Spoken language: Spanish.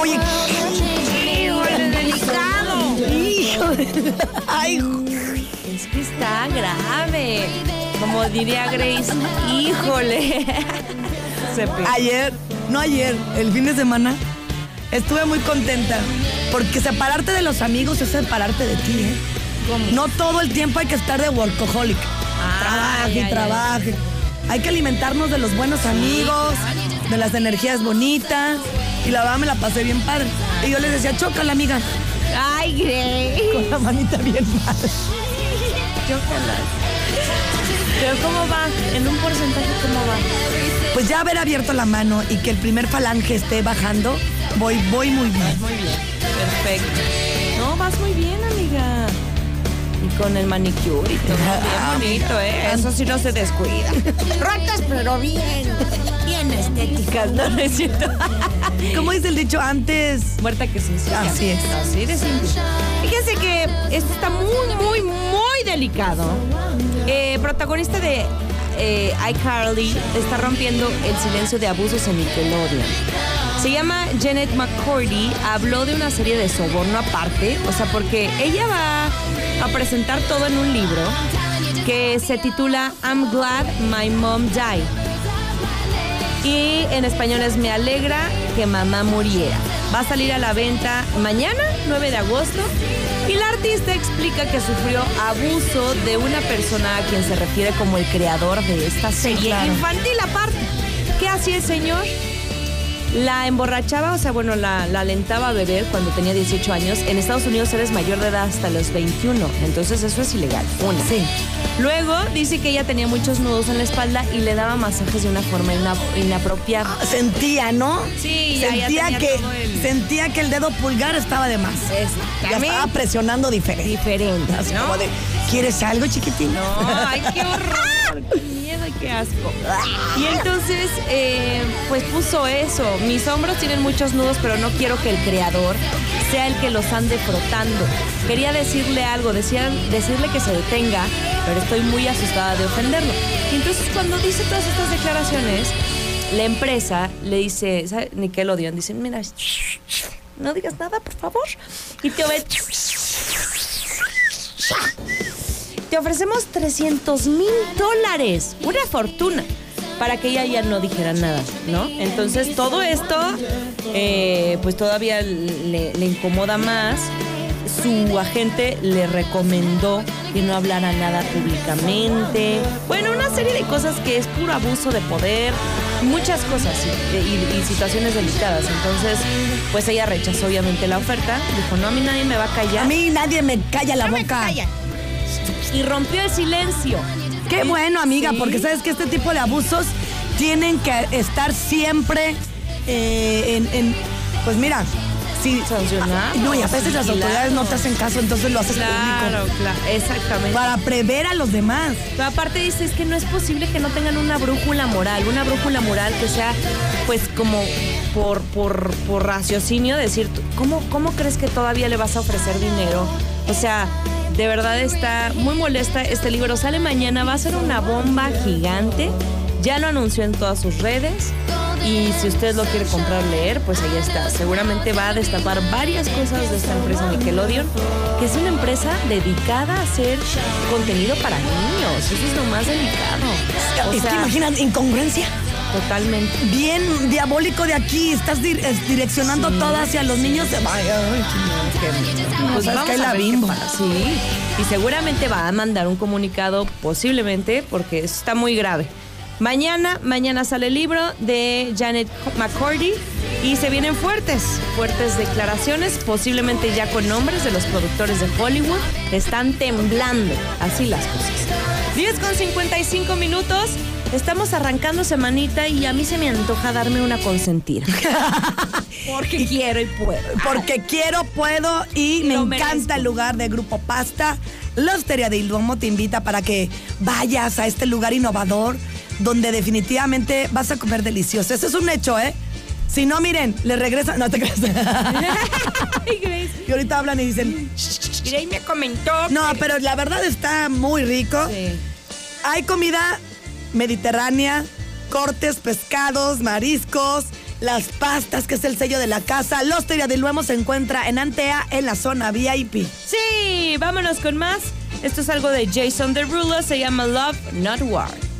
Oye, ¡Híjole, delicado! hijo. Ay, Es que está grave. Como diría Grace, híjole. Ayer, no ayer, el fin de semana, estuve muy contenta. Porque separarte de los amigos es separarte de ti, ¿eh? No todo el tiempo hay que estar de workaholic. trabaje Ay, y ay, trabaje. Hay que alimentarnos de los buenos amigos, de las energías bonitas. Y la verdad me la pasé bien padre. Y yo les decía, chócala, amiga. Ay, Grace. Con la manita bien mal. Chócalas. Pero ¿cómo va? En un porcentaje, ¿cómo va? Pues ya haber abierto la mano y que el primer falange esté bajando, voy, voy muy bien. Muy bien. Perfecto. No, vas muy bien, con el manicure y todo. Ah, Bien bonito, ¿eh? Eso sí no se descuida. Rotas, pero bien. Bien estética. No, no es cierto. ¿Cómo dice el dicho antes? Muerta que se ensucia. Así es. Así de simple. Fíjense que esto está muy, muy, muy delicado. Eh, protagonista de eh, iCarly está rompiendo el silencio de abusos en Nickelodeon. Se llama Janet McCordy, habló de una serie de soborno aparte, o sea, porque ella va a presentar todo en un libro que se titula I'm Glad My Mom Died. Y en español es Me alegra que mamá muriera. Va a salir a la venta mañana, 9 de agosto. Y la artista explica que sufrió abuso de una persona a quien se refiere como el creador de esta serie claro. infantil aparte. ¿Qué hacía el señor? La emborrachaba, o sea, bueno, la, la alentaba a beber cuando tenía 18 años. En Estados Unidos eres mayor de edad hasta los 21, entonces eso es ilegal. Una. Sí. Luego dice que ella tenía muchos nudos en la espalda y le daba masajes de una forma ina- inapropiada. Sentía, ¿no? Sí, ya- ya sentía tenía que el- sentía que el dedo pulgar estaba de más. Ya También estaba presionando diferente. diferente, Así ¿no? como de, ¿quieres algo, chiquitín? No, ay, qué horror, qué miedo y qué asco. Y entonces, eh, pues puso eso. Mis hombros tienen muchos nudos, pero no quiero que el creador sea el que los ande frotando. Quería decirle algo, decía- decirle que se detenga, pero estoy muy asustada de ofenderlo. Y entonces cuando dice todas estas declaraciones, la empresa le dice, ¿sabe? Nickelodeon, dice, mira, no digas nada, por favor. Y te te ofrecemos 300 mil dólares, una fortuna, para que ella ya no dijera nada, ¿no? Entonces todo esto, eh, pues todavía le, le incomoda más. Su agente le recomendó que no hablara nada públicamente. Bueno, una serie de cosas que es puro abuso de poder, muchas cosas y, y- y situaciones delicadas. Entonces, pues ella rechazó obviamente la oferta. Dijo, no, a mí nadie me va a callar. A mí nadie me calla la boca. Y rompió el silencio. Qué bueno, amiga, Sí. porque sabes que este tipo de abusos tienen que estar siempre eh, en, en- Pues mira, si. Sancionados, No, y a veces las autoridades no te hacen caso, entonces lo haces Claro, público. claro, exactamente. Para prever a los demás. Pero aparte dice, es que no es posible que no tengan una brújula moral, una brújula moral que sea, pues, como por, por, por raciocinio, decir, ¿cómo, ¿cómo crees que todavía le vas a ofrecer dinero? O sea, de verdad está muy molesta. Este libro sale mañana, va a ser una bomba gigante. Ya lo anunció en todas sus redes. Y si usted lo quiere comprar, leer, pues ahí está. Seguramente va a destapar varias cosas de esta empresa Nickelodeon, que es una empresa dedicada a hacer contenido para niños. Eso es lo más delicado. O sea, imaginan, incongruencia. Totalmente. Bien diabólico de aquí, estás dir- es- direccionando Sí. todo hacia los niños. de- Ay, ay, Pues sabes vamos que hay a la ver bimbo. Sí, y seguramente va a mandar un comunicado, posiblemente, porque está muy grave. Mañana, mañana sale el libro de Janet McCordy y se vienen fuertes, fuertes declaraciones, posiblemente ya con nombres de los productores de Hollywood. Están temblando, así las cosas. 10 con 55 minutos. Estamos arrancando semanita y a mí se me antoja darme una consentida. Porque quiero y puedo. Porque quiero, puedo y me encanta merezco. el lugar de Grupo Pasta. La Hostería de Ildomo te invita para que vayas a este lugar innovador donde definitivamente vas a comer delicioso. Eso es un hecho, ¿eh? Si no, miren, le regresan. No te creas. Y ahorita hablan y dicen. Me comentó. No, pero la verdad está muy rico. Sí. Hay comida mediterránea, cortes, pescados, mariscos, las pastas, que es el sello de la casa. La Hostería del Luemo se encuentra en Antea, en la zona VIP. Sí, vámonos con más. Esto es algo de Jason Derulo, se llama Love, Not War.